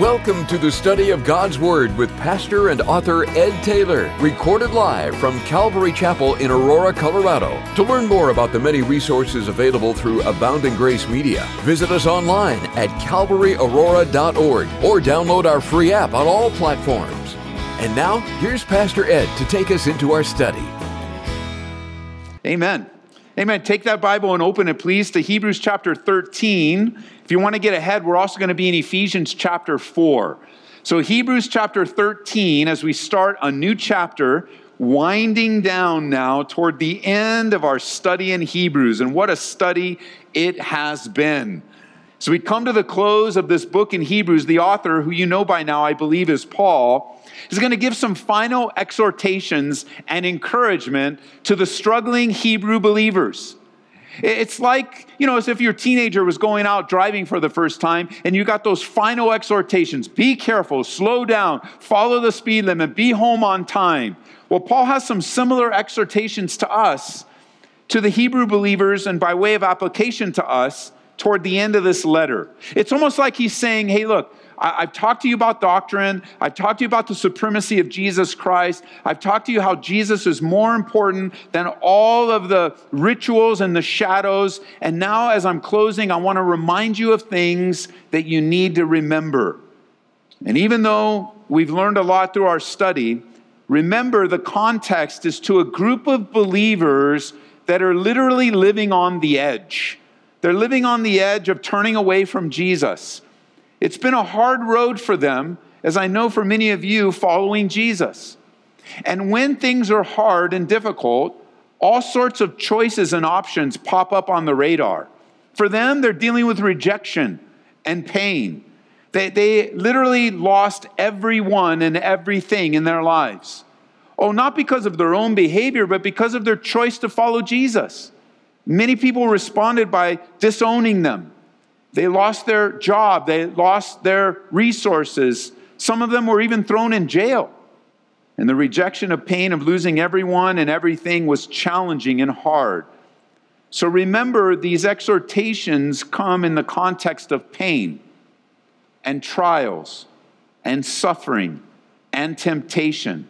Welcome to the study of God's Word with pastor and author Ed Taylor, recorded live from Calvary Chapel in Aurora, Colorado. To learn more about the many resources available through Abounding Grace Media, visit us online at calvaryaurora.org or download our free app on all platforms. And now, here's Pastor Ed to take us into our study. Amen. Amen. Take that Bible and open it, please, to Hebrews chapter 13. If you want to get ahead, we're also going to be in Ephesians chapter 4. So, Hebrews chapter 13, as we start a new chapter, winding down now toward the end of our study in Hebrews. And what a study it has been. So, we come to the close of this book in Hebrews. The author, who you know by now, I believe, is Paul is going to give some final exhortations and encouragement to the struggling Hebrew believers. It's like, you know, as if your teenager was going out driving for the first time and you got those final exhortations be careful, slow down, follow the speed limit, be home on time. Well, Paul has some similar exhortations to us, to the Hebrew believers, and by way of application to us toward the end of this letter. It's almost like he's saying, hey, look, I, have talked to you about doctrine. I've talked to you about the supremacy of Jesus Christ. I've talked to you how Jesus is more important than all of the rituals and the shadows. And now, as I'm closing, I want to remind you of things that you need to remember. And even though we've learned a lot through our study, remember the context is to a group of believers that are literally living on the edge. They're living on the edge of turning away from Jesus. It's been a hard road for them, as I know for many of you following Jesus. And when things are hard and difficult, all sorts of choices and options pop up on the radar. For them, they're dealing with rejection and pain. They, they literally lost everyone and everything in their lives. Oh, not because of their own behavior, but because of their choice to follow Jesus. Many people responded by disowning them they lost their job, they lost their resources. Some of them were even thrown in jail. And the rejection of pain of losing everyone and everything was challenging and hard. So remember, these exhortations come in the context of pain and trials and suffering and temptation.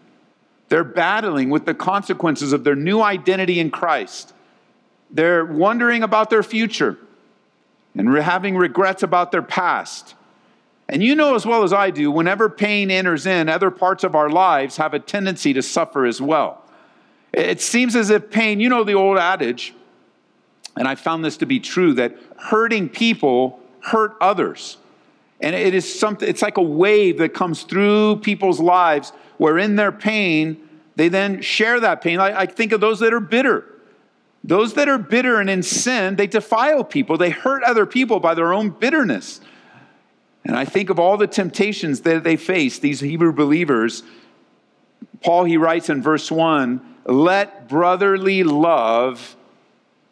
They're battling with the consequences of their new identity in Christ. They're wondering about their future and re- having regrets about their past. And you know as well as I do, whenever pain enters in, other parts of our lives have a tendency to suffer as well. It seems as if pain, you know the old adage, and I found this to be true, that hurting people hurt others. And it is something, it's like a wave that comes through people's lives where in their pain, they then share that pain. I, I think of those that are bitter. Those that are bitter and in sin, they defile people. They hurt other people by their own bitterness. And I think of all the temptations that they face, these Hebrew believers. Paul, he writes in verse 1 let brotherly love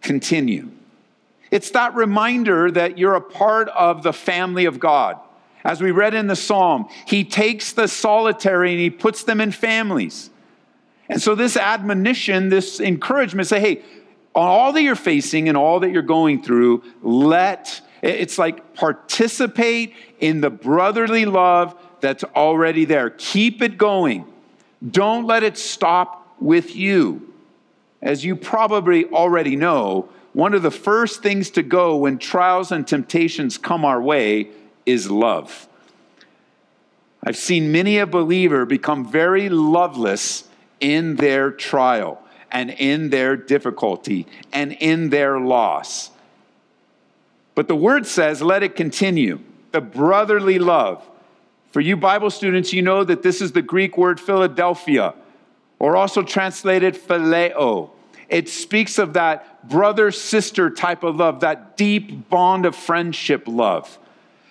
continue. It's that reminder that you're a part of the family of God. As we read in the psalm, he takes the solitary and he puts them in families. And so, this admonition, this encouragement say, hey, on all that you're facing and all that you're going through, let it's like participate in the brotherly love that's already there. Keep it going. Don't let it stop with you. As you probably already know, one of the first things to go when trials and temptations come our way is love. I've seen many a believer become very loveless in their trial and in their difficulty and in their loss. But the word says, let it continue. The brotherly love. For you Bible students, you know that this is the Greek word Philadelphia, or also translated phileo. It speaks of that brother sister type of love, that deep bond of friendship love.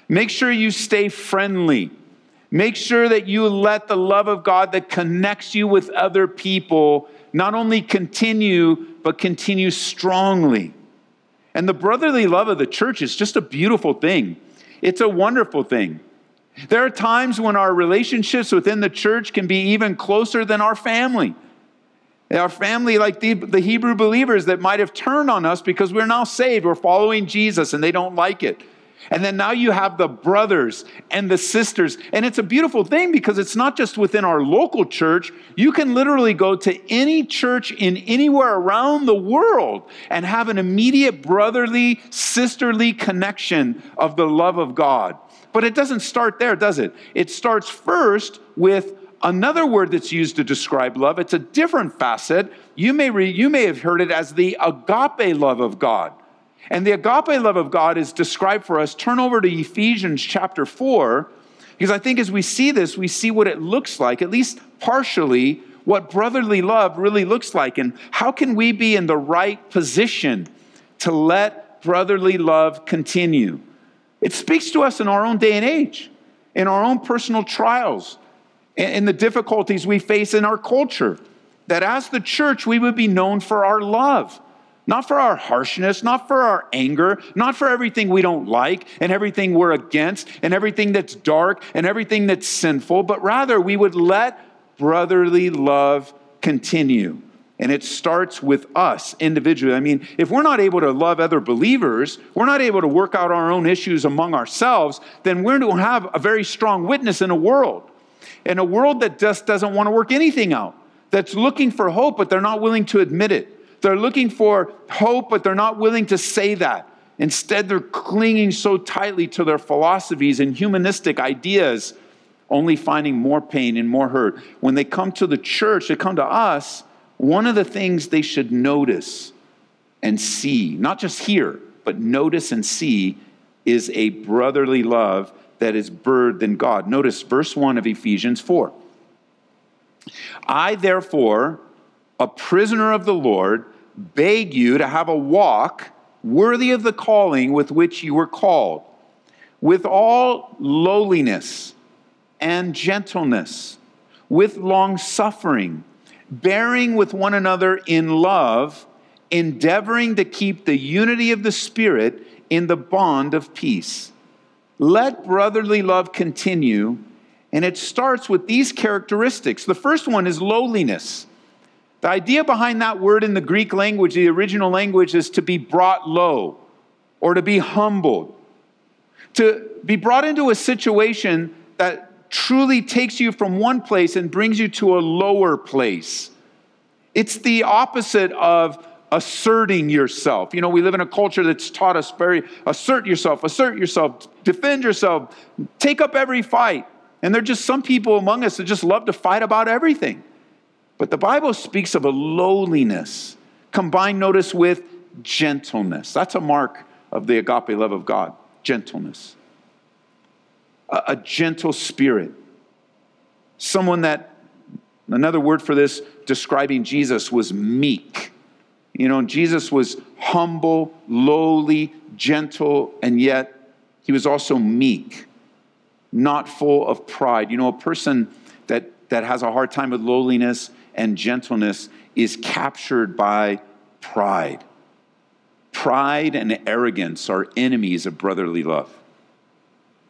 Make sure you stay friendly. Make sure that you let the love of God that connects you with other people not only continue, but continue strongly. And the brotherly love of the church is just a beautiful thing. It's a wonderful thing. There are times when our relationships within the church can be even closer than our family. Our family, like the, the Hebrew believers that might have turned on us because we're now saved, we're following Jesus, and they don't like it. And then now you have the brothers and the sisters. And it's a beautiful thing because it's not just within our local church. You can literally go to any church in anywhere around the world and have an immediate brotherly, sisterly connection of the love of God. But it doesn't start there, does it? It starts first with another word that's used to describe love. It's a different facet. You may, re- you may have heard it as the agape love of God. And the agape love of God is described for us. Turn over to Ephesians chapter 4, because I think as we see this, we see what it looks like, at least partially, what brotherly love really looks like. And how can we be in the right position to let brotherly love continue? It speaks to us in our own day and age, in our own personal trials, in the difficulties we face in our culture. That as the church, we would be known for our love not for our harshness, not for our anger, not for everything we don't like and everything we're against and everything that's dark and everything that's sinful, but rather we would let brotherly love continue. And it starts with us individually. I mean, if we're not able to love other believers, we're not able to work out our own issues among ourselves, then we're going to have a very strong witness in a world. In a world that just doesn't want to work anything out, that's looking for hope, but they're not willing to admit it they're looking for hope, but they're not willing to say that. Instead, they're clinging so tightly to their philosophies and humanistic ideas, only finding more pain and more hurt. When they come to the church, they come to us, one of the things they should notice and see, not just hear, but notice and see, is a brotherly love that is birthed in God. Notice verse 1 of Ephesians 4. I, therefore, a prisoner of the Lord, beg you to have a walk worthy of the calling with which you were called, with all lowliness and gentleness, with long suffering, bearing with one another in love, endeavoring to keep the unity of the Spirit in the bond of peace. Let brotherly love continue, and it starts with these characteristics. The first one is lowliness. The idea behind that word in the Greek language, the original language, is to be brought low or to be humbled. To be brought into a situation that truly takes you from one place and brings you to a lower place. It's the opposite of asserting yourself. You know, we live in a culture that's taught us very assert yourself, assert yourself, defend yourself, take up every fight. And there are just some people among us that just love to fight about everything. But the Bible speaks of a lowliness combined, notice, with gentleness. That's a mark of the agape love of God gentleness. A, a gentle spirit. Someone that, another word for this describing Jesus was meek. You know, Jesus was humble, lowly, gentle, and yet he was also meek, not full of pride. You know, a person that, that has a hard time with lowliness and gentleness is captured by pride. Pride and arrogance are enemies of brotherly love.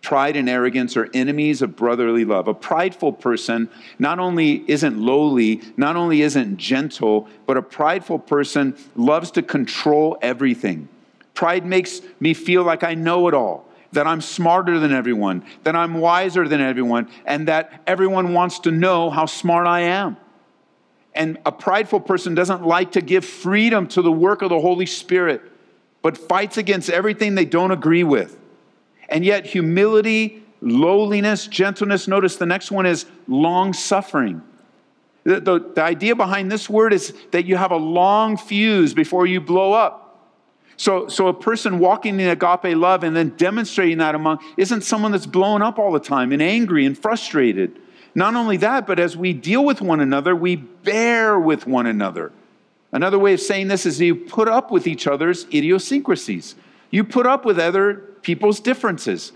Pride and arrogance are enemies of brotherly love. A prideful person not only isn't lowly, not only isn't gentle, but a prideful person loves to control everything. Pride makes me feel like I know it all, that I'm smarter than everyone, that I'm wiser than everyone, and that everyone wants to know how smart I am. And a prideful person doesn't like to give freedom to the work of the Holy Spirit, but fights against everything they don't agree with. And yet, humility, lowliness, gentleness, notice the next one is long suffering. The, the, the, idea behind this word is that you have a long fuse before you blow up. So, so a person walking in agape love and then demonstrating that among isn't someone that's blown up all the time and angry and frustrated. Not only that, but as we deal with one another, we bear with one another. Another way of saying this is you put up with each other's idiosyncrasies. You put up with other people's differences.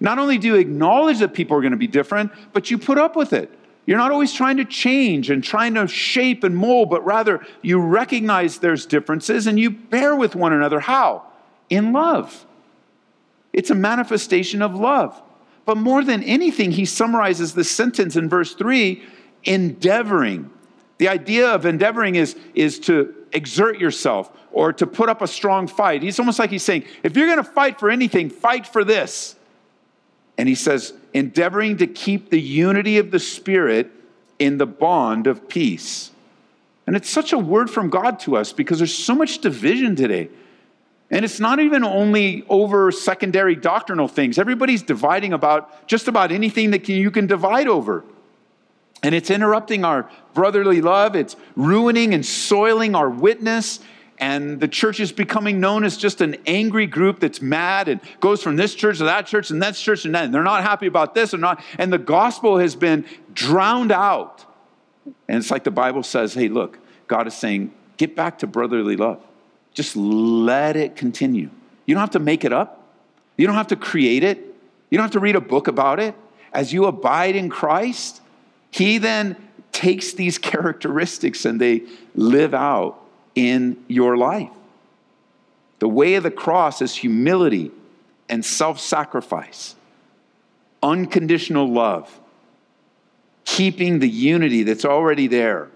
Not only do you acknowledge that people are going to be different, but you put up with it. You're not always trying to change and trying to shape and mold, but rather you recognize there's differences and you bear with one another. How? In love. It's a manifestation of love. But more than anything, he summarizes this sentence in verse 3 endeavoring. The idea of endeavoring is, is to exert yourself or to put up a strong fight. He's almost like he's saying, if you're going to fight for anything, fight for this. And he says, endeavoring to keep the unity of the Spirit in the bond of peace. And it's such a word from God to us because there's so much division today. And it's not even only over secondary doctrinal things. Everybody's dividing about just about anything that can, you can divide over. And it's interrupting our brotherly love, it's ruining and soiling our witness. And the church is becoming known as just an angry group that's mad and goes from this church to that church and that church and that. And they're not happy about this or not. And the gospel has been drowned out. And it's like the Bible says hey, look, God is saying, get back to brotherly love. Just let it continue. You don't have to make it up, you don't have to create it, you don't have to read a book about it. As you abide in Christ, He then takes these characteristics and they live out in your life. The way of the cross is humility and self sacrifice, unconditional love, keeping the unity that's already there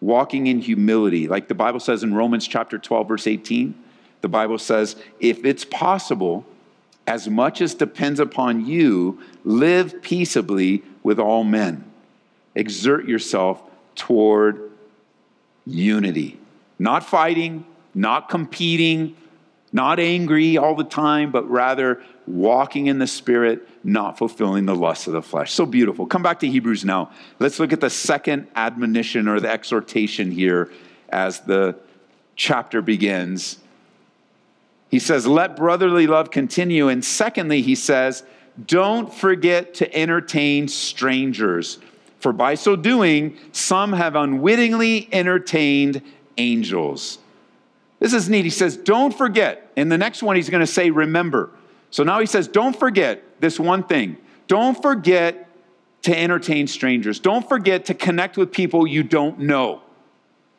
walking in humility. Like the Bible says in Romans chapter 12, verse 18, the Bible says, if it's possible, as much as depends upon you, live peaceably with all men. Exert yourself toward unity. Not fighting, not competing, not angry all the time, but rather walking in the Spirit, not fulfilling the lusts of the flesh. So beautiful. Come back to Hebrews now. Let's look at the second admonition or the exhortation here as the chapter begins. He says, Let brotherly love continue. And secondly, he says, Don't forget to entertain strangers, for by so doing, some have unwittingly entertained angels. This is neat. He says, Don't forget. In the next one, he's going to say, Remember. So now he says, Don't forget this one thing. Don't forget to entertain strangers. Don't forget to connect with people you don't know.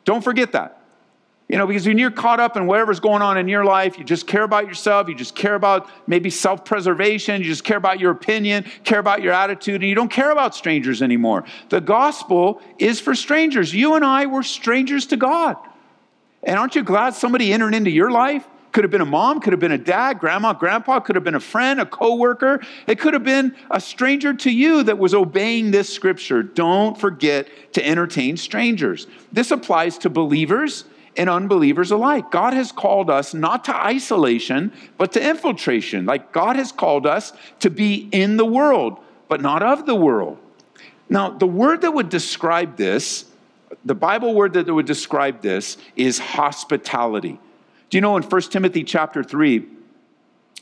Don't forget that. You know, because when you're caught up in whatever's going on in your life, you just care about yourself, you just care about maybe self preservation, you just care about your opinion, care about your attitude, and you don't care about strangers anymore. The gospel is for strangers. You and I were strangers to God. And aren't you glad somebody entered into your life? Could have been a mom, could have been a dad, grandma, grandpa, could have been a friend, a coworker. It could have been a stranger to you that was obeying this scripture. Don't forget to entertain strangers. This applies to believers and unbelievers alike. God has called us not to isolation, but to infiltration. Like God has called us to be in the world, but not of the world. Now, the word that would describe this the Bible word that would describe this is hospitality. Do you know in 1 Timothy chapter 3,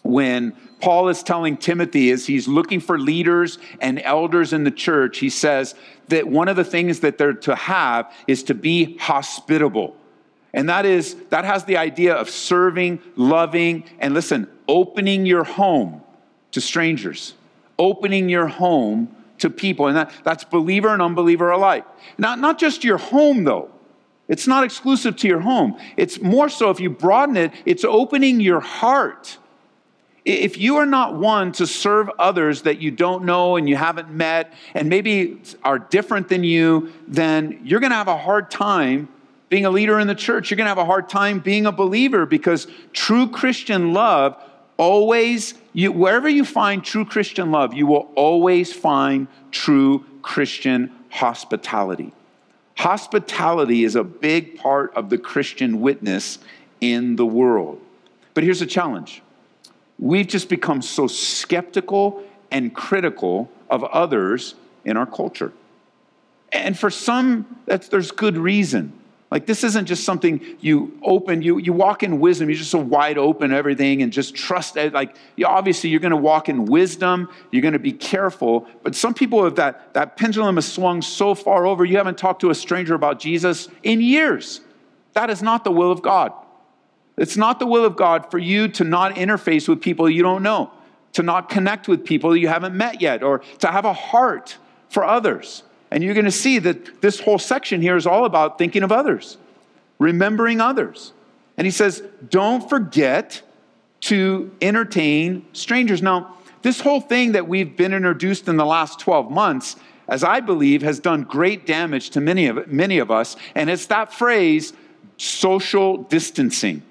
when Paul is telling Timothy as he's looking for leaders and elders in the church, he says that one of the things that they're to have is to be hospitable. And that is, that has the idea of serving, loving, and listen, opening your home to strangers, opening your home to people. And that, that's believer and unbeliever alike. Not, not just your home, though. It's not exclusive to your home. It's more so, if you broaden it, it's opening your heart. If you are not one to serve others that you don't know and you haven't met and maybe are different than you, then you're going to have a hard time being a leader in the church. You're going to have a hard time being a believer because true Christian love always, you, wherever you find true Christian love, you will always find true Christian hospitality. Hospitality is a big part of the Christian witness in the world. But here's a challenge we've just become so skeptical and critical of others in our culture. And for some, that's, there's good reason. Like this isn't just something you open, you, you walk in wisdom, you're just so wide open everything and just trust it. Like you, obviously you're gonna walk in wisdom, you're gonna be careful. But some people have that, that pendulum has swung so far over, you haven't talked to a stranger about Jesus in years. That is not the will of God. It's not the will of God for you to not interface with people you don't know, to not connect with people you haven't met yet, or to have a heart for others. And you're going to see that this whole section here is all about thinking of others, remembering others. And he says, don't forget to entertain strangers. Now, this whole thing that we've been introduced in the last 12 months, as I believe, has done great damage to many of, many of us. And it's that phrase, social distancing.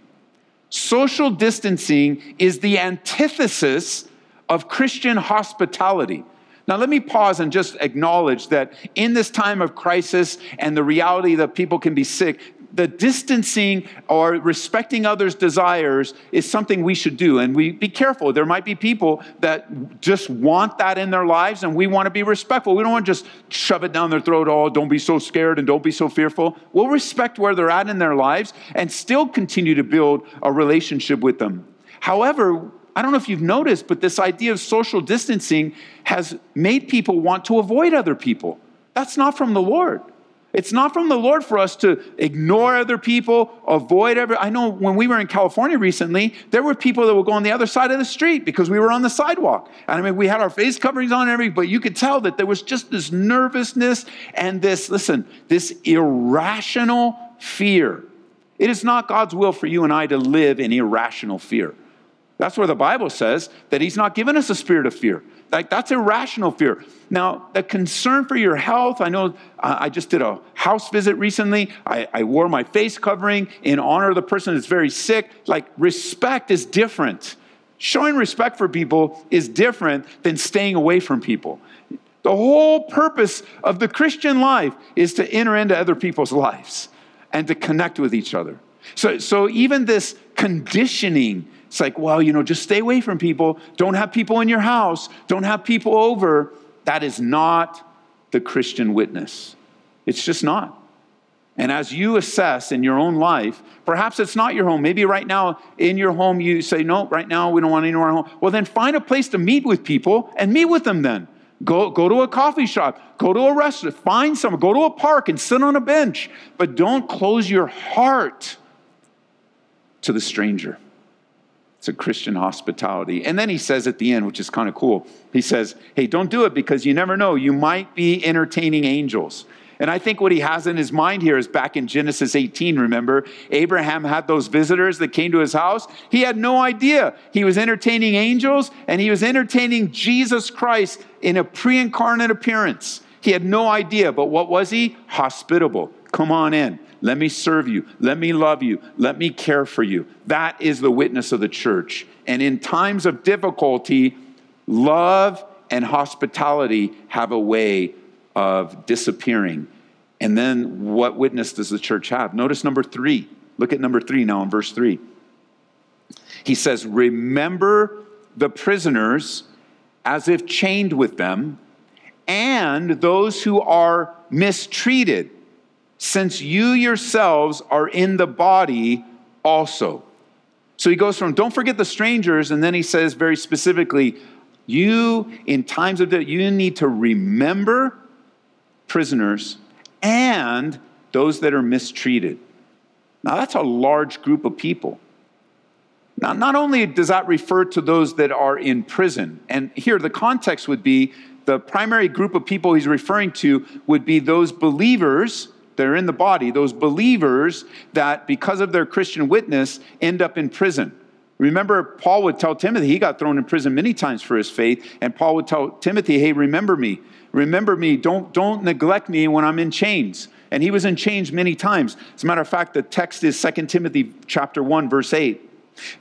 Social distancing is the antithesis of Christian hospitality. Now, let me pause and just acknowledge that in this time of crisis and the reality that people can be sick, the distancing or respecting others' desires is something we should do. And we be careful. There might be people that just want that in their lives, and we want to be respectful. We don't want to just shove it down their throat, oh, don't be so scared and don't be so fearful. We'll respect where they're at in their lives and still continue to build a relationship with them. However, I don't know if you've noticed, but this idea of social distancing has made people want to avoid other people. That's not from the Lord. It's not from the Lord for us to ignore other people, avoid every. I know when we were in California recently, there were people that would go on the other side of the street because we were on the sidewalk. And I mean, we had our face coverings on and everything, but you could tell that there was just this nervousness and this, listen, this irrational fear. It is not God's will for you and I to live in irrational fear. That's where the Bible says that He's not given us a spirit of fear. Like, that's irrational fear. Now, the concern for your health, I know I just did a house visit recently. I, I wore my face covering in honor of the person that's very sick. Like, respect is different. Showing respect for people is different than staying away from people. The whole purpose of the Christian life is to enter into other people's lives and to connect with each other. So, so even this conditioning it's like, well, you know, just stay away from people. Don't have people in your house. Don't have people over. That is not the Christian witness. It's just not. And as you assess in your own life, perhaps it's not your home. Maybe right now in your home you say, no, right now we don't want anyone home. Well, then find a place to meet with people and meet with them then. Go, go to a coffee shop, go to a restaurant, find someone, go to a park and sit on a bench. But don't close your heart to the stranger. It's a Christian hospitality. And then he says at the end, which is kind of cool, he says, Hey, don't do it because you never know. You might be entertaining angels. And I think what he has in his mind here is back in Genesis 18, remember? Abraham had those visitors that came to his house. He had no idea. He was entertaining angels and he was entertaining Jesus Christ in a pre incarnate appearance. He had no idea, but what was he? Hospitable. Come on in. Let me serve you. Let me love you. Let me care for you. That is the witness of the church. And in times of difficulty, love and hospitality have a way of disappearing. And then what witness does the church have? Notice number three. Look at number three now in verse three. He says, Remember the prisoners as if chained with them, and those who are mistreated since you yourselves are in the body also. So he goes from don't forget the strangers, and then he says very specifically, you in times of death, you need to remember prisoners and those that are mistreated. Now that's a large group of people. Now, not only does that refer to those that are in prison, and here the context would be the primary group of people he's referring to would be those believers they're in the body, those believers that because of their Christian witness end up in prison. Remember, Paul would tell Timothy, he got thrown in prison many times for his faith, and Paul would tell Timothy, hey, remember me. Remember me. Don't, don't neglect me when I'm in chains. And he was in chains many times. As a matter of fact, the text is 2 Timothy chapter 1, verse 8.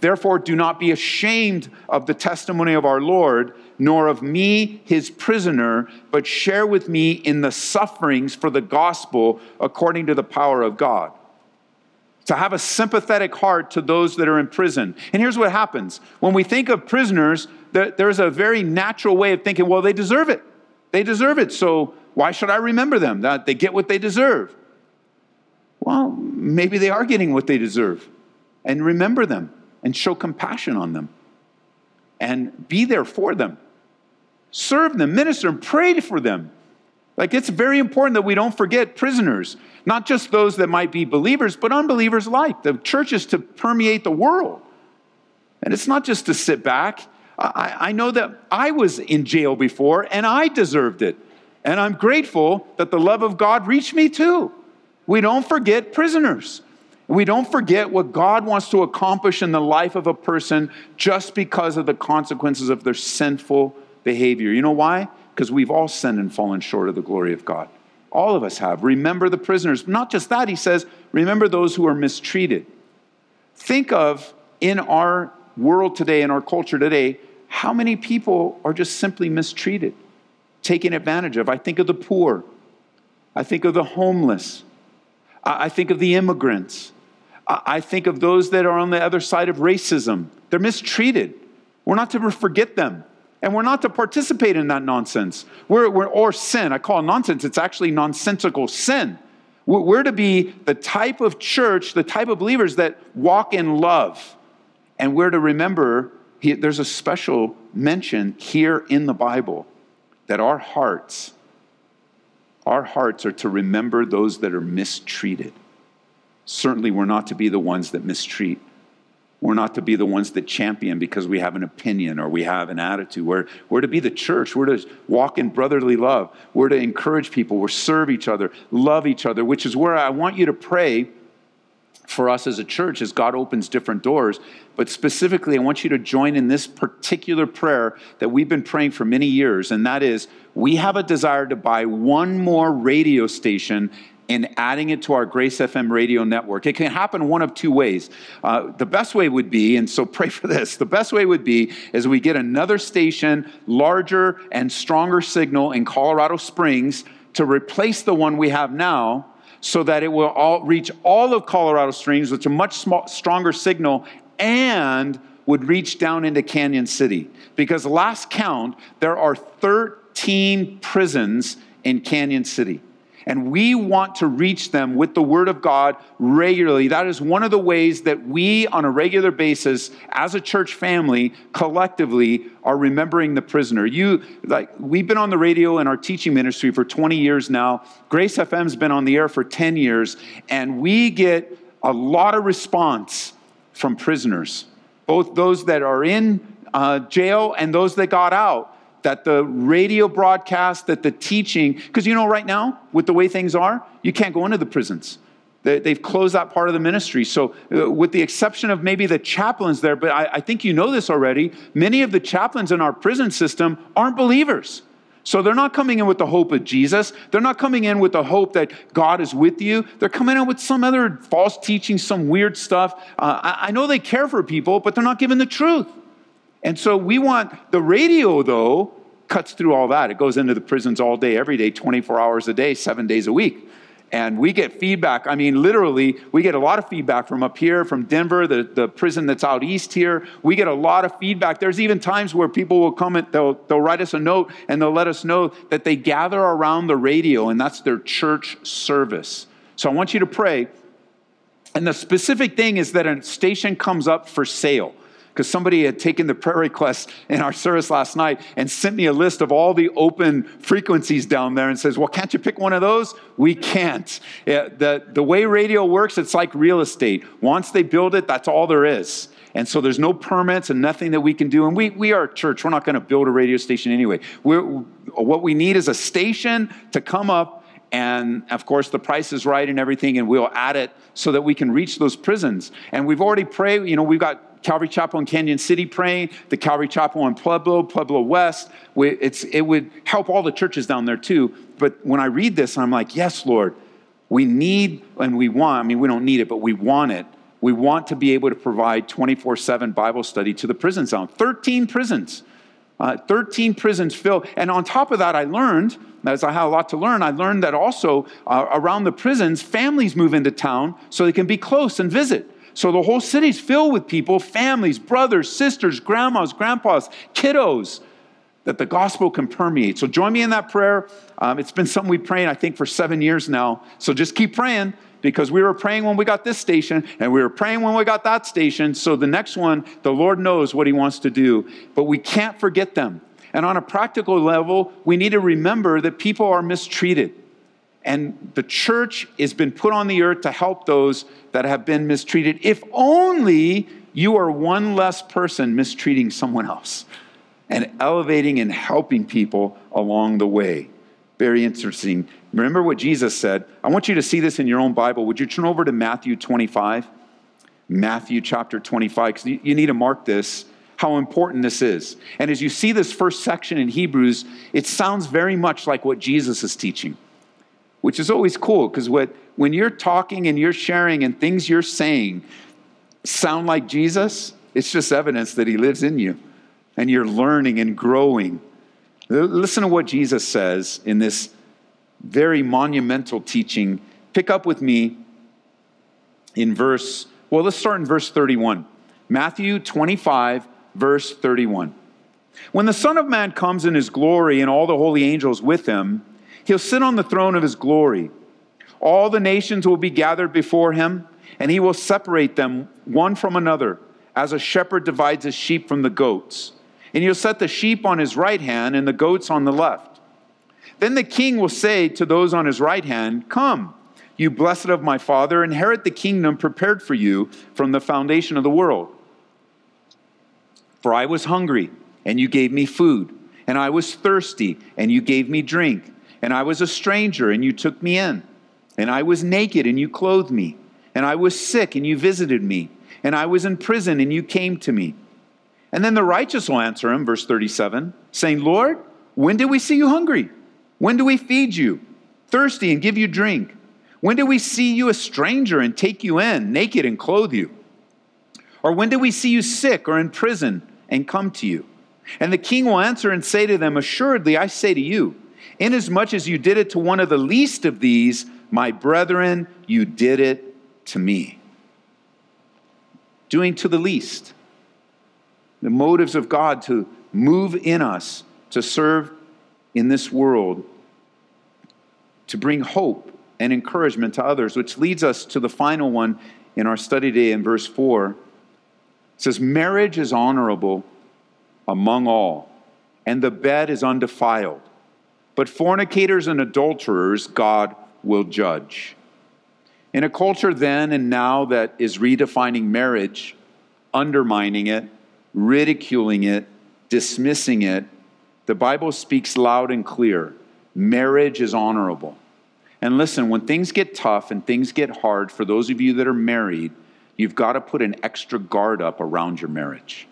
Therefore, do not be ashamed of the testimony of our Lord, nor of me, his prisoner, but share with me in the sufferings for the gospel according to the power of God. To have a sympathetic heart to those that are in prison. And here's what happens when we think of prisoners, there's a very natural way of thinking, well, they deserve it. They deserve it. So why should I remember them? That they get what they deserve. Well, maybe they are getting what they deserve. And remember them and show compassion on them and be there for them. Serve them, minister, and pray for them. Like it's very important that we don't forget prisoners, not just those that might be believers, but unbelievers alike. The church is to permeate the world. And it's not just to sit back. I, I know that I was in jail before and I deserved it. And I'm grateful that the love of God reached me too. We don't forget prisoners. We don't forget what God wants to accomplish in the life of a person just because of the consequences of their sinful behavior. You know why? Because we've all sinned and fallen short of the glory of God. all of us have. Remember the prisoners. Not just that, he says, remember those who are mistreated. Think of in our world today, in our culture today, how many people are just simply mistreated, taken advantage of. I think of the poor, I think of the homeless, I think of the immigrants, I think of those that are on the other side of racism. They're mistreated. We're not to forget them. And we're not to participate in that nonsense. We're, we're, or sin. I call it nonsense. It's actually nonsensical sin. We're to be the type of church, the type of believers that walk in love. And we're to remember there's a special mention here in the Bible that our hearts, our hearts are to remember those that are mistreated. Certainly, we're not to be the ones that mistreat. We're not to be the ones that champion because we have an opinion or we have an attitude. We're, we're to be the church. We're to walk in brotherly love. We're to encourage people. We're serve each other, love each other, which is where I want you to pray for us as a church as God opens different doors. But specifically, I want you to join in this particular prayer that we've been praying for many years, and that is we have a desire to buy one more radio station and adding it to our Grace FM radio network. It can happen one of two ways. Uh, the best way would be, and so pray for this, the best way would be is we get another station, larger and stronger signal in Colorado Springs to replace the one we have now so that it will all reach all of Colorado Springs with a much small, stronger signal and would reach down into Cañon City. Because last count, there are 13 prisons in Cañon City. And we want to reach them with the Word of God regularly. That is one of the ways that we, on a regular basis, as a church family, collectively, are remembering the prisoner. You, like, we've been on the radio in our teaching ministry for 20 years now. Grace FM's been on the air for 10 years, and we get a lot of response from prisoners, both those that are in uh, jail and those that got out that the radio broadcast, that the teaching, because you know, right now, with the way things are, you can't go into the prisons. They've closed that part of the ministry. So, uh, with the exception of maybe the chaplains there, but I, I think you know this already, many of the chaplains in our prison system aren't believers. So they're not coming in with the hope of Jesus. They're not coming in with the hope that God is with you. They're coming in with some other false teaching, some weird stuff. Uh, I, I know they care for people, but they're not giving the truth. And so we want the radio, though, cuts through all that. It goes into the prisons all day, every day, 24 hours a day, seven days a week. And we get feedback. I mean, literally, we get a lot of feedback from up here, from Denver, the, the prison that's out east here. We get a lot of feedback. There's even times where people will come and they'll, they'll write us a note and they'll let us know that they gather around the radio and that's their church service. So I want you to pray. And the specific thing is that a station comes up for sale because somebody had taken the prayer request in our service last night and sent me a list of all the open frequencies down there and says, Well, can't you pick one of those? We can't. Yeah, the, the way radio works, it's like real estate. Once they build it, that's all there is. And so there's no permits and nothing that we can do. And we, we are a church. We're not going to build a radio station anyway. We're, what we need is a station to come up and of course the price is right and everything and we'll add it so that we can reach those prisons and we've already prayed you know we've got Calvary Chapel in Cañon City praying, the Calvary Chapel in Pueblo, Pueblo West. It's, it would help all the churches down there too. But when I read this, I'm like, yes, Lord, we need and we want, I mean, we don't need it, but we want it. We want to be able to provide 24 7 Bible study to the prison zone. 13 prisons. Uh, 13 prisons filled. And on top of that, I learned, as I had a lot to learn, I learned that also uh, around the prisons, families move into town so they can be close and visit. So the whole city's filled with people, families, brothers, sisters, grandmas, grandpas, kiddos, that the gospel can permeate. So join me in that prayer. Um, it's been something we've praying, I think, for seven years now. So just keep praying because we were praying when we got this station and we were praying when we got that station. So the next one, the Lord knows what He wants to do. But we can't forget them. And on a practical level, we need to remember that people are mistreated. And the church has been put on the earth to help those that have been mistreated, if only you are one less person mistreating someone else and elevating and helping people along the way. Very interesting. Remember what Jesus said. I want you to see this in your own Bible. Would you turn over to Matthew 25? Matthew chapter 25, because you need to mark this, how important this is. And as you see this first section in Hebrews, it sounds very much like what Jesus is teaching. Which is always cool because what when you're talking and you're sharing and things you're saying sound like Jesus, it's just evidence that he lives in you and you're learning and growing. Listen to what Jesus says in this very monumental teaching. Pick up with me in verse, well, let's start in verse 31. Matthew 25, verse 31. When the Son of Man comes in his glory and all the holy angels with him, he'll sit on the throne of his glory. All the nations will be gathered before him, and he will separate them one from another, as a shepherd divides his sheep from the goats. And he'll set the sheep on his right hand and the goats on the left. Then the king will say to those on his right hand, Come, you blessed of my Father, inherit the kingdom prepared for you from the foundation of the world. For I was hungry and you gave me food. And I was thirsty, and you gave me drink. And I was a stranger, and you took me in. And I was naked, and you clothed me. And I was sick, and you visited me. And I was in prison, and you came to me. And then the righteous will answer him, verse 37, saying, Lord, when did we see you hungry? When do we feed you? Thirsty and give you drink? When did we see you a stranger and take you in, naked and clothe you? Or when did we see you sick or in prison and come to you? And the king will answer and say to them, Assuredly, I say to you, inasmuch as you did it to one of the least of these, my brethren, you did it to me. Doing to the least. The motives of God to move in us, to serve in this world, to bring hope and encouragement to others, which leads us to the final one in our study today in verse 4. It says, Marriage is honorable among all, and the bed is undefiled. But fornicators and adulterers God will judge. In a culture then and now that is redefining marriage, undermining it, ridiculing it, dismissing it, the Bible speaks loud and clear. Marriage is honorable. And listen, when things get tough and things get hard, for those of you that are married, you've got to put an extra guard up around your marriage.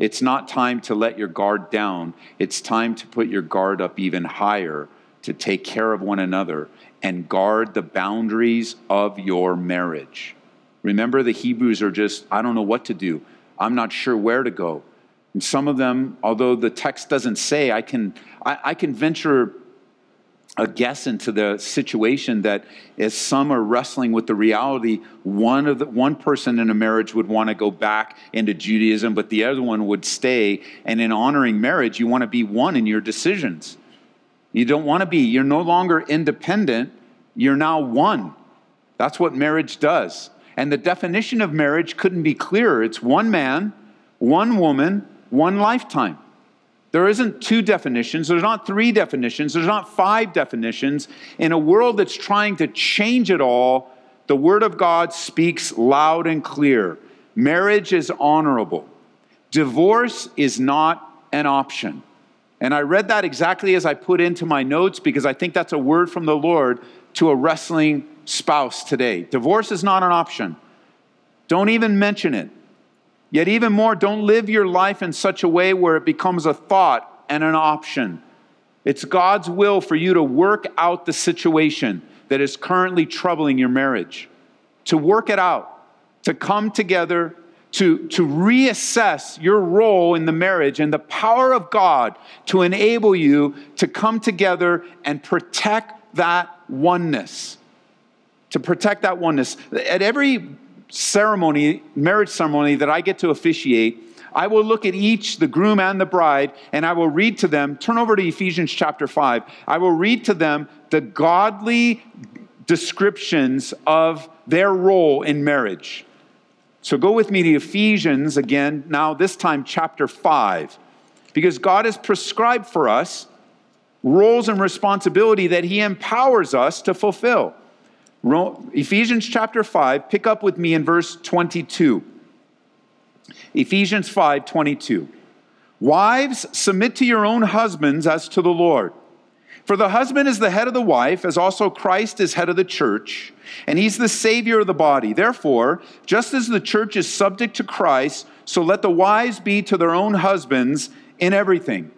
It's not time to let your guard down. It's time to put your guard up even higher to take care of one another and guard the boundaries of your marriage. Remember, the Hebrews are just, I don't know what to do. I'm not sure where to go. And some of them, although the text doesn't say, I can, I, I can venture a guess into the situation that as some are wrestling with the reality, one of the, one person in a marriage would want to go back into Judaism, but the other one would stay. And in honoring marriage, you want to be one in your decisions. You don't want to be, you're no longer independent, you're now one. That's what marriage does. And the definition of marriage couldn't be clearer. It's one man, one woman, one lifetime. There isn't two definitions, there's not three definitions, there's not five definitions. In a world that's trying to change it all, the Word of God speaks loud and clear. Marriage is honorable, divorce is not an option. And I read that exactly as I put into my notes because I think that's a word from the Lord to a wrestling spouse today. Divorce is not an option. Don't even mention it. Yet, even more, don't live your life in such a way where it becomes a thought and an option. It's God's will for you to work out the situation that is currently troubling your marriage, to work it out, to come together, to, to reassess your role in the marriage and the power of God to enable you to come together and protect that oneness. To protect that oneness. At every ceremony, marriage ceremony that I get to officiate, I will look at each, the groom and the bride, and I will read to them. Turn over to Ephesians chapter 5. I will read to them the godly descriptions of their role in marriage. So go with me to Ephesians again, now this time chapter 5, because God has prescribed for us roles and responsibility that He empowers us to fulfill. Ephesians chapter 5, pick up with me in verse 22. Ephesians 5 22. Wives, submit to your own husbands as to the Lord. For the husband is the head of the wife, as also Christ is head of the church, and he's the Savior of the body. Therefore, just as the church is subject to Christ, so let the wives be to their own husbands in everything.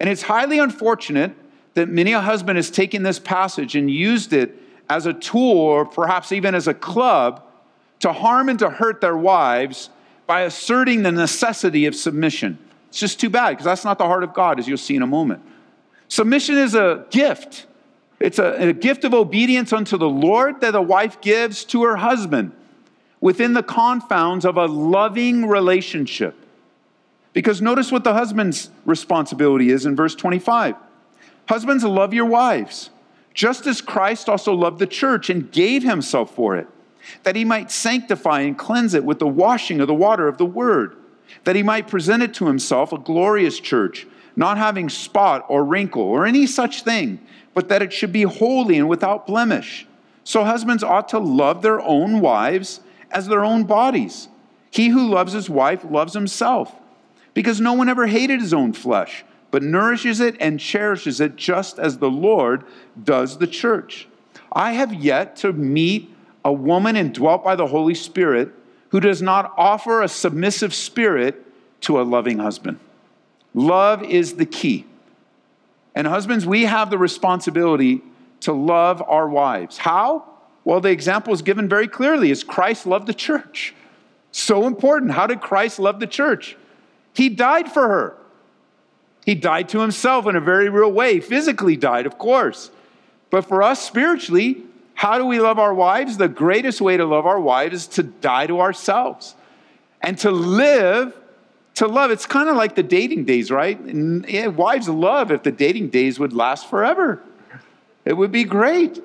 And it's highly unfortunate that many a husband has taken this passage and used it as a tool or perhaps even as a club to harm and to hurt their wives by asserting the necessity of submission. It's just too bad because that's not the heart of God, as you'll see in a moment. Submission is a gift. It's a, a, gift of obedience unto the Lord that a wife gives to her husband within the confounds of a loving relationship. Because notice what the husband's responsibility is in verse 25. Husbands, love your wives, just as Christ also loved the church and gave himself for it, that he might sanctify and cleanse it with the washing of the water of the word, that he might present it to himself a glorious church, not having spot or wrinkle or any such thing, but that it should be holy and without blemish. So husbands ought to love their own wives as their own bodies. He who loves his wife loves himself, because no one ever hated his own flesh but nourishes it and cherishes it just as the Lord does the church. I have yet to meet a woman indwelt by the Holy Spirit who does not offer a submissive spirit to a loving husband. Love is the key. And husbands, we have the responsibility to love our wives. How? Well, the example is given very clearly is Christ loved the church. So important. How did Christ love the church? He died for her. He died to himself in a very real way, physically died, of course. But for us spiritually, how do we love our wives? The greatest way to love our wives is to die to ourselves and to live to love. It's kind of like the dating days, right? And, eh, wives love if the dating days would last forever. It would be great.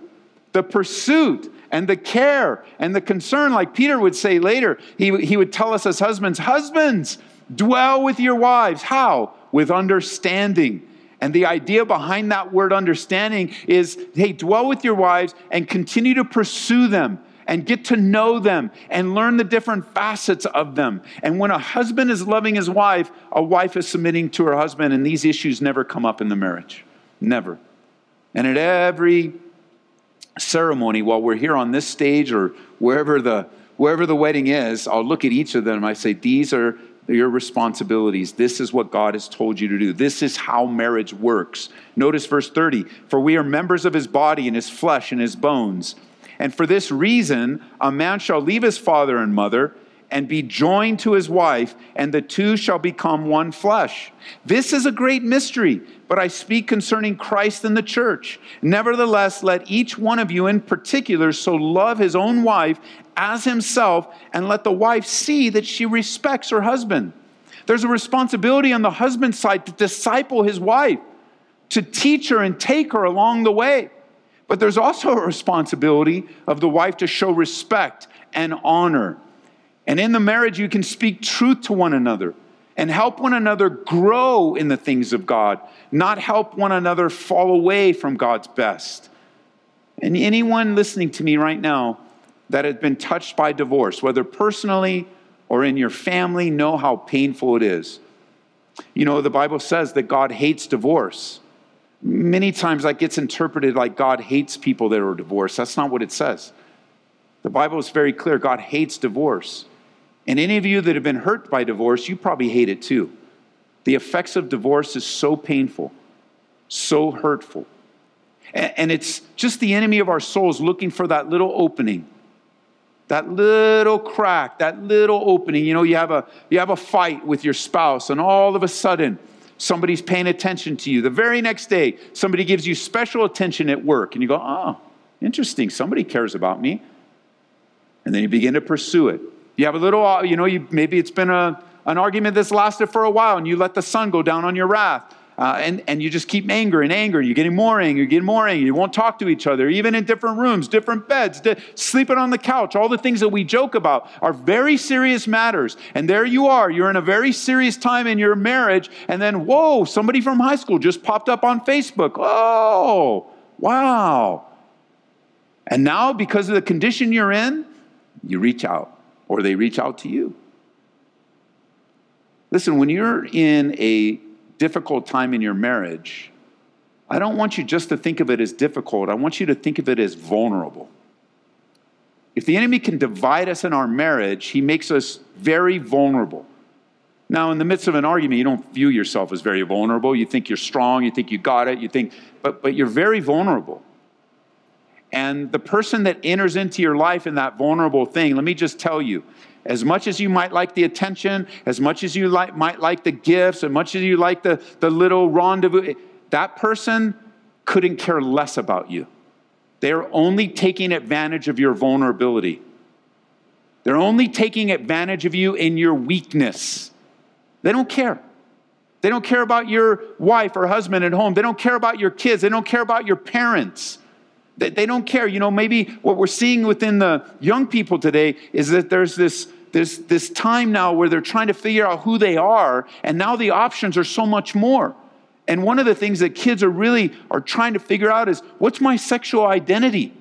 The pursuit and the care and the concern, like Peter would say later, he, he would tell us as husbands, Husbands, dwell with your wives. How? With understanding. And the idea behind that word understanding is hey, dwell with your wives and continue to pursue them and get to know them and learn the different facets of them. And when a husband is loving his wife, a wife is submitting to her husband, and these issues never come up in the marriage. Never. And at every ceremony, while we're here on this stage or wherever the wherever the wedding is, I'll look at each of them I say, These are your responsibilities. This is what God has told you to do. This is how marriage works. Notice verse 30 For we are members of his body and his flesh and his bones. And for this reason, a man shall leave his father and mother and be joined to his wife, and the two shall become one flesh. This is a great mystery, but I speak concerning Christ and the church. Nevertheless, let each one of you in particular so love his own wife as himself, and let the wife see that she respects her husband. There's a responsibility on the husband's side to disciple his wife, to teach her and take her along the way. But there's also a responsibility of the wife to show respect and honor. And in the marriage, you can speak truth to one another and help one another grow in the things of God, not help one another fall away from God's best. And anyone listening to me right now that has been touched by divorce, whether personally or in your family, know how painful it is. You know, the Bible says that God hates divorce. Many times that gets interpreted like God hates people that are divorced. That's not what it says. The Bible is very clear God hates divorce. And any of you that have been hurt by divorce, you probably hate it too. The effects of divorce is so painful, so hurtful. And it's just the enemy of our souls looking for that little opening that little crack, that little opening. You know, you have a you have a fight with your spouse, and all of a sudden, somebody's paying attention to you. The very next day, somebody gives you special attention at work, and you go, "Oh, interesting. Somebody cares about me." And then you begin to pursue it. You have a little, you know, you maybe it's been a an argument that's lasted for a while, and you let the sun go down on your wrath. Uh, and, and you just keep anger and anger. You're getting more anger, you're getting more anger. You won't talk to each other, even in different rooms, different beds, di- sleeping on the couch. All the things that we joke about are very serious matters. And there you are. You're in a very serious time in your marriage. And then, whoa, somebody from high school just popped up on Facebook. Oh, wow. And now, because of the condition you're in, you reach out, or they reach out to you. Listen, when you're in a difficult time in your marriage, I don't want you just to think of it as difficult. I want you to think of it as vulnerable. If the enemy can divide us in our marriage, he makes us very vulnerable. Now, in the midst of an argument, you don't view yourself as very vulnerable. You think you're strong, you think you got it, you think, but, but you're very vulnerable. And the person that enters into your life in that vulnerable thing, let me just tell you, as much as you might like the attention, as much as you like, might like the gifts, as much as you like the, the little rendezvous, that person couldn't care less about you. They're only taking advantage of your vulnerability. They're only taking advantage of you in your weakness. They don't care. They don't care about your wife or husband at home. They don't care about your kids. They don't care about your parents. They, they don't care. You know, maybe what we're seeing within the young people today is that there's this, this, this time now where they're trying to figure out who they are, and now the options are so much more. And one of the things that kids are really are trying to figure out is what's my sexual identity?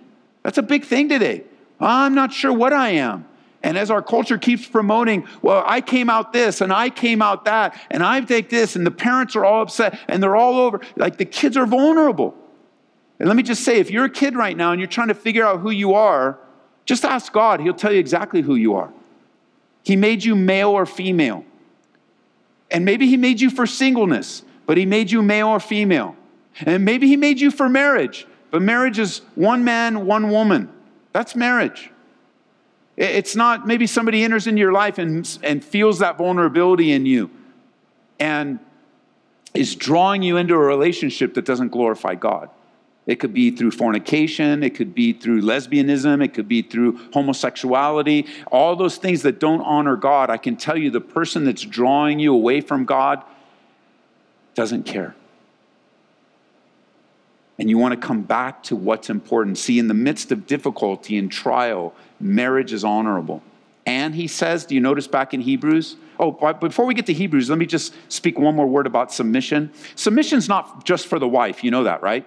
That's a big thing today. I'm not sure what I am. And as our culture keeps promoting, well, I came out this and I came out that and I take this, and the parents are all upset and they're all over. Like the kids are vulnerable. And let me just say if you're a kid right now and you're trying to figure out who you are, just ask God. He'll tell you exactly who you are. He made you male or female. And maybe He made you for singleness, but He made you male or female. And maybe He made you for marriage, but marriage is one man, one woman. That's marriage. It's not, maybe somebody enters into your life and, and feels that vulnerability in you and is drawing you into a relationship that doesn't glorify God. It could be through fornication, it could be through lesbianism, it could be through homosexuality, all those things that don't honor God. I can tell you the person that's drawing you away from God doesn't care. And you want to come back to what's important. See, in the midst of difficulty and trial, marriage is honorable. And he says, do you notice back in Hebrews? Oh, before we get to Hebrews, let me just speak one more word about submission. Submission's not just for the wife, you know that, right?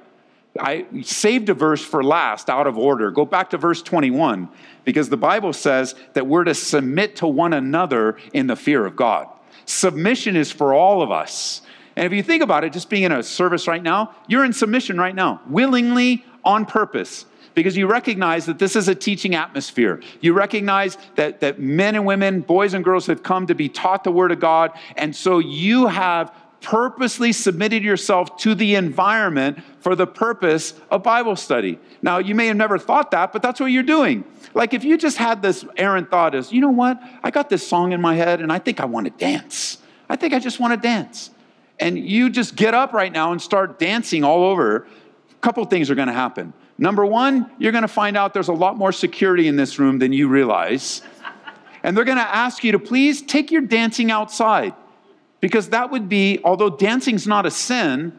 I saved a verse for last out of order. Go back to verse 21 because the Bible says that we're to submit to one another in the fear of God. Submission is for all of us. And if you think about it, just being in a service right now, you're in submission right now, willingly, on purpose, because you recognize that this is a teaching atmosphere. You recognize that, that men and women, boys and girls have come to be taught the Word of God. And so you have purposely submitted yourself to the environment for the purpose of Bible study. Now, you may have never thought that, but that's what you're doing. Like if you just had this errant thought is, you know what? I got this song in my head and I think I want to dance. I think I just want to dance. And you just get up right now and start dancing all over. A couple things are going to happen. Number one, you're going to find out there's a lot more security in this room than you realize. And they're going to ask you to please take your dancing outside. Because that would be, although dancing's not a sin,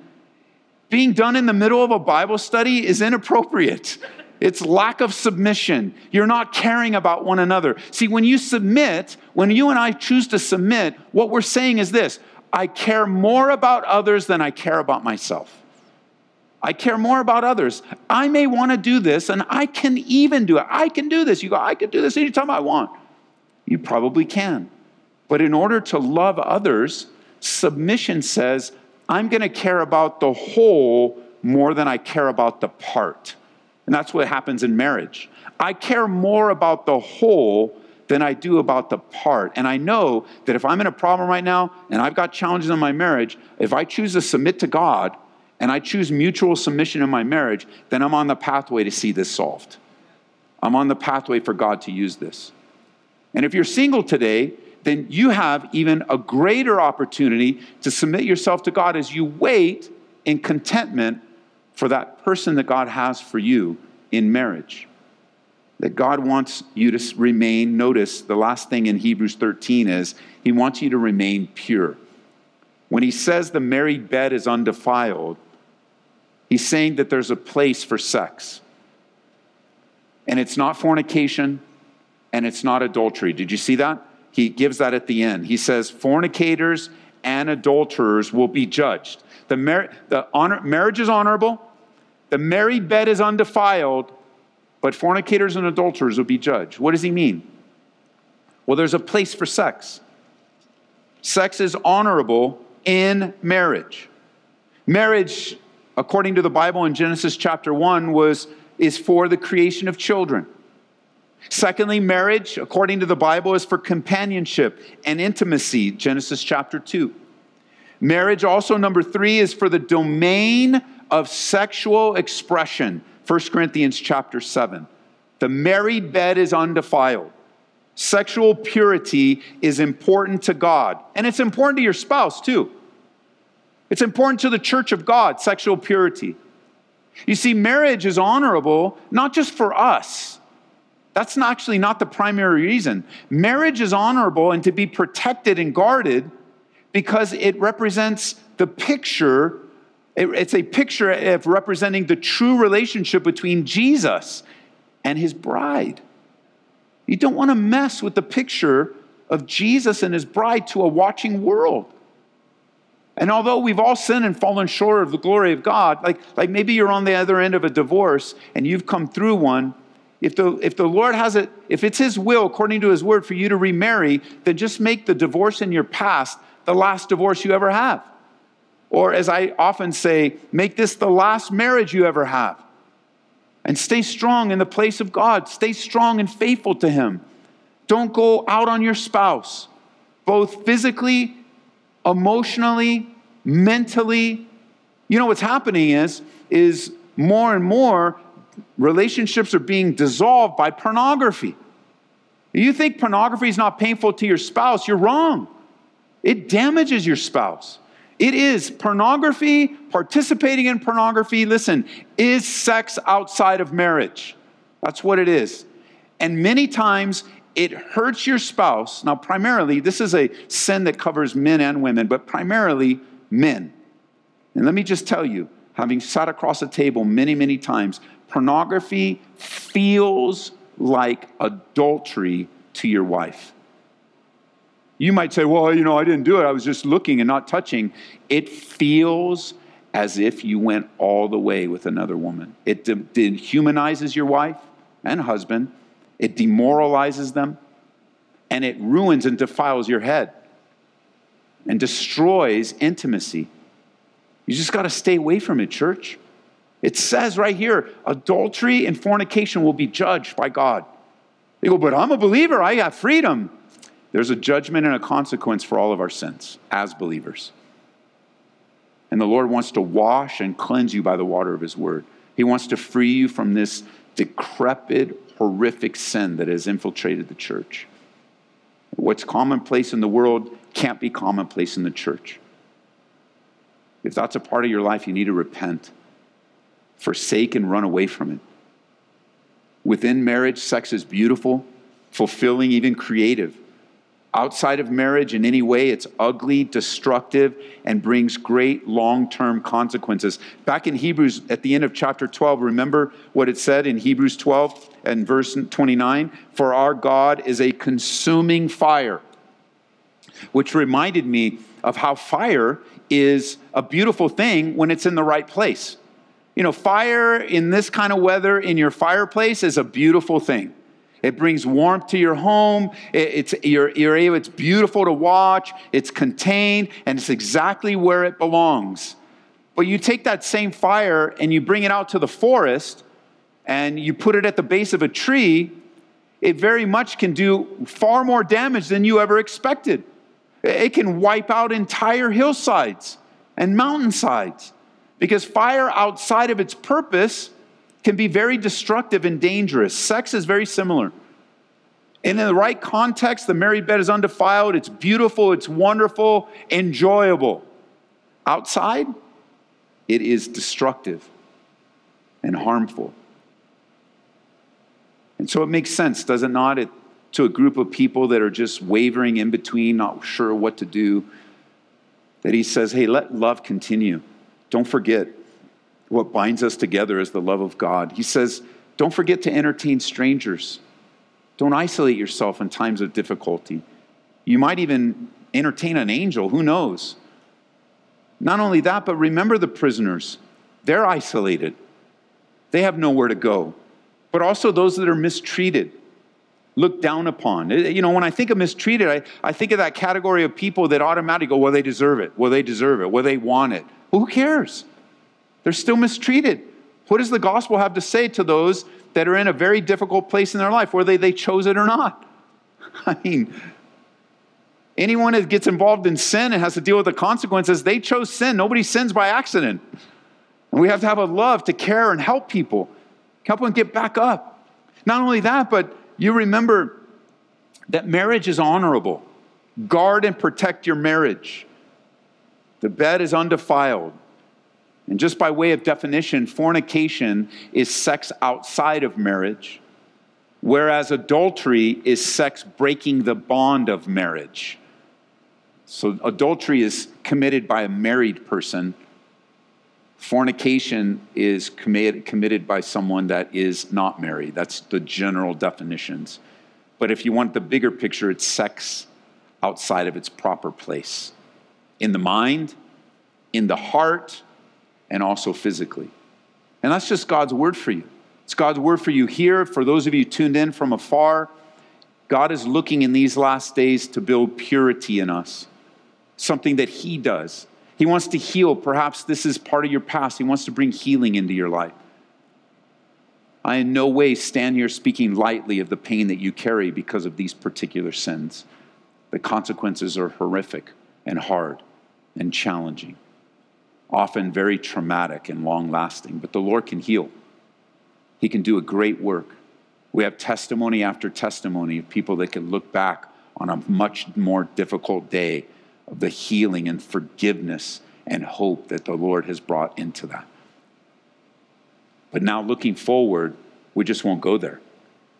being done in the middle of a Bible study is inappropriate. It's lack of submission. You're not caring about one another. See, when you submit, when you and I choose to submit, what we're saying is this I care more about others than I care about myself. I care more about others. I may want to do this, and I can even do it. I can do this. You go, I can do this anytime I want. You probably can. But in order to love others, Submission says, I'm going to care about the whole more than I care about the part. And that's what happens in marriage. I care more about the whole than I do about the part. And I know that if I'm in a problem right now and I've got challenges in my marriage, if I choose to submit to God and I choose mutual submission in my marriage, then I'm on the pathway to see this solved. I'm on the pathway for God to use this. And if you're single today then you have even a greater opportunity to submit yourself to God as you wait in contentment for that person that God has for you in marriage. That God wants you to remain, notice the last thing in Hebrews 13 is He wants you to remain pure. When He says the married bed is undefiled, He's saying that there's a place for sex. And it's not fornication and it's not adultery. Did you see that? He gives that at the end. He says, Fornicators and adulterers will be judged. The, mar- the honor- marriage is honorable, the married bed is undefiled, but fornicators and adulterers will be judged. What does he mean? Well, there's a place for sex. Sex is honorable in marriage. Marriage, according to the Bible in Genesis chapter 1, was, is for the creation of children. Secondly, marriage, according to the Bible, is for companionship and intimacy, Genesis chapter 2. Marriage, also, number three, is for the domain of sexual expression, 1 Corinthians chapter 7. The married bed is undefiled. Sexual purity is important to God, and it's important to your spouse too. It's important to the church of God, sexual purity. You see, marriage is honorable not just for us. That's not actually not the primary reason. Marriage is honorable and to be protected and guarded because it represents the picture. It's a picture of representing the true relationship between Jesus and his bride. You don't want to mess with the picture of Jesus and his bride to a watching world. And although we've all sinned and fallen short of the glory of God, like, like maybe you're on the other end of a divorce and you've come through one, if the, if the Lord has it, if it's His will according to His word for you to remarry, then just make the divorce in your past the last divorce you ever have. Or as I often say, make this the last marriage you ever have. And stay strong in the place of God. Stay strong and faithful to Him. Don't go out on your spouse, both physically emotionally, mentally. You know what's happening is is more and more relationships are being dissolved by pornography. You think pornography is not painful to your spouse, you're wrong. It damages your spouse. It is pornography, participating in pornography, listen, is sex outside of marriage. That's what it is. And many times it hurts your spouse. Now, primarily, this is a sin that covers men and women, but primarily men. And let me just tell you, having sat across a table many, many times, pornography feels like adultery to your wife. You might say, well, you know, I didn't do it. I was just looking and not touching. It feels as if you went all the way with another woman. It dehumanizes your wife and husband it demoralizes them, and it ruins and defiles your head and destroys intimacy. You just got to stay away from it, church. It says right here adultery and fornication will be judged by God. They go, but I'm a believer, I got freedom. There's a judgment and a consequence for all of our sins as believers. And the Lord wants to wash and cleanse you by the water of His word. He wants to free you from this decrepit, horrific sin that has infiltrated the church. What's commonplace in the world can't be commonplace in the church. If that's a part of your life, you need to repent, forsake, and run away from it. Within marriage, sex is beautiful, fulfilling, even creative outside of marriage in any way, it's ugly, destructive, and brings great long term consequences. Back in Hebrews, at the end of chapter 12, remember what it said in Hebrews 12 and verse 29? For our God is a consuming fire, which reminded me of how fire is a beautiful thing when it's in the right place. You know, fire in this kind of weather in your fireplace is a beautiful thing. It brings warmth to your home. It's, you're, you're able, it's beautiful to watch. It's contained, and it's exactly where it belongs. But you take that same fire and you bring it out to the forest and you put it at the base of a tree, it very much can do far more damage than you ever expected. It can wipe out entire hillsides and mountainsides because fire outside of its purpose can be very destructive and dangerous. Sex is very similar. And in the right context, the married bed is undefiled, it's beautiful, it's wonderful, enjoyable. Outside, it is destructive and harmful. And so it makes sense, does it not, it, to a group of people that are just wavering in between, not sure what to do, that he says, hey, let love continue. Don't forget, what binds us together is the love of God. He says, don't forget to entertain strangers. Don't isolate yourself in times of difficulty. You might even entertain an angel, who knows? Not only that, but remember the prisoners. They're isolated, they have nowhere to go. But also those that are mistreated, looked down upon. Eh, you know, when I think of mistreated, I, I think of that category of people that automatically go, well, they deserve it. Well, they deserve it. Well, they want it. Well, who cares? They're still mistreated. What does the gospel have to say to those that are in a very difficult place in their life, whether they chose it or not. I mean, anyone that gets involved in sin and has to deal with the consequences, they chose sin. Nobody sins by accident. And we have to have a love to care and help people, help them get back up. Not only that, but you remember that marriage is honorable. Guard and protect your marriage. The bed is undefiled. And just by way of definition, fornication is sex outside of marriage, whereas adultery is sex breaking the bond of marriage. So adultery is committed by a married person. Fornication is committed, by someone that is not married. That's the general definitions. But if you want the bigger picture, it's sex outside of its proper place in the mind, in the heart, and also physically. And that's just God's word for you. It's God's word for you here. For those of you tuned in from afar, God is looking in these last days to build purity in us, something that He does. He wants to heal. Perhaps this is part of your past. He wants to bring healing into your life. I in no way stand here speaking lightly of the pain that you carry because of these particular sins. The consequences are horrific and hard and challenging often very traumatic and long lasting, but the Lord can heal. He can do a great work. We have testimony after testimony of people that can look back on a much more difficult day of the healing and forgiveness and hope that the Lord has brought into that. But now, looking forward, we just won't go there.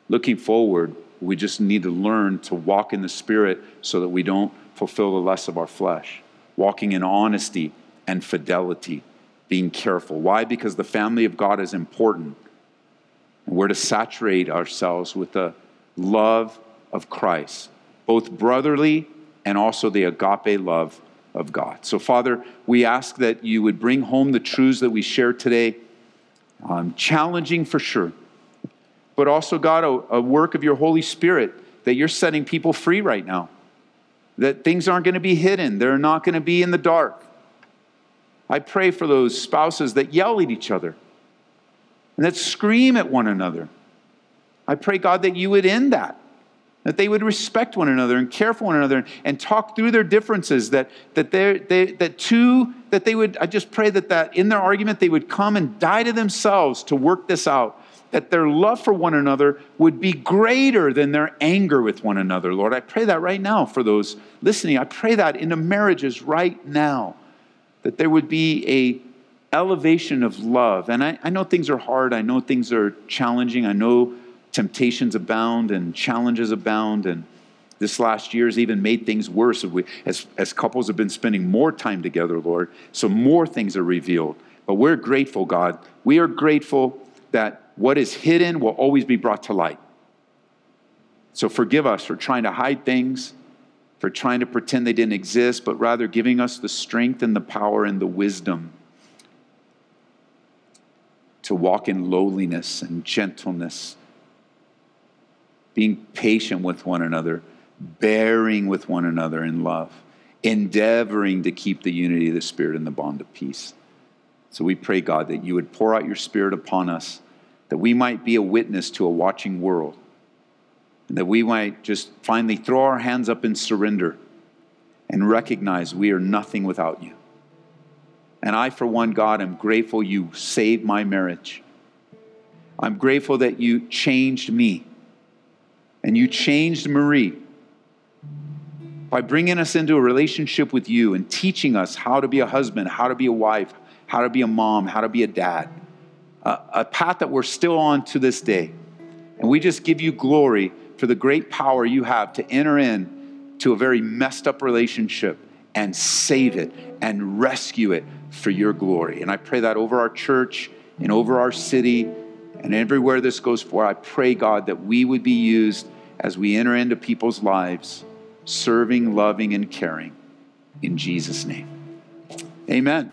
Looking forward, we just need to learn to walk in the Spirit so that we don't fulfill the lust of our flesh, walking in honesty and fidelity, being careful. Why? Because the family of God is important. And we're to saturate ourselves with the love of Christ, both brotherly and also the agape love of God. So, Father, we ask that you would bring home the truths that we share today, um, challenging for sure, but also, God, a, a work of your Holy Spirit that you're setting people free right now. That things aren't going to be hidden, they're not going to be in the dark. I pray for those spouses that yell at each other and that scream at one another. I pray, God, that you would end that, that they would respect one another and care for one another and talk through their differences, that, that, they that two, that they would, I just pray that, that in their argument they would come and die to themselves to work this out, that their love for one another would be greater than their anger with one another, Lord. I pray that right now for those listening. I pray that into marriages right now that there would be a elevation of love. And I, I know things are hard. I know things are challenging. I know temptations abound and challenges abound. And this last year has even made things worse as, as couples have been spending more time together, Lord. So more things are revealed. But we're grateful, God. We are grateful that what is hidden will always be brought to light. So forgive us for trying to hide things for trying to pretend they didn't exist, but rather giving us the strength and the power and the wisdom to walk in lowliness and gentleness, being patient with one another, bearing with one another in love, endeavoring to keep the unity of the Spirit in the bond of peace. So we pray, God, that you would pour out your Spirit upon us, that we might be a witness to a watching world and that we might just finally throw our hands up in surrender and recognize we are nothing without you. And I, for one, God, am grateful you saved my marriage. I'm grateful that you changed me and you changed Marie by bringing us into a relationship with you and teaching us how to be a husband, how to be a wife, how to be a mom, how to be a dad. Uh, a path that we're still on to this day. And we just give you glory for the great power you have to enter in to a very messed up relationship and save it and rescue it for your glory. And I pray that over our church and over our city and everywhere this goes for. I pray, God, that we would be used as we enter into people's lives, serving, loving, and caring. In Jesus' name. Amen.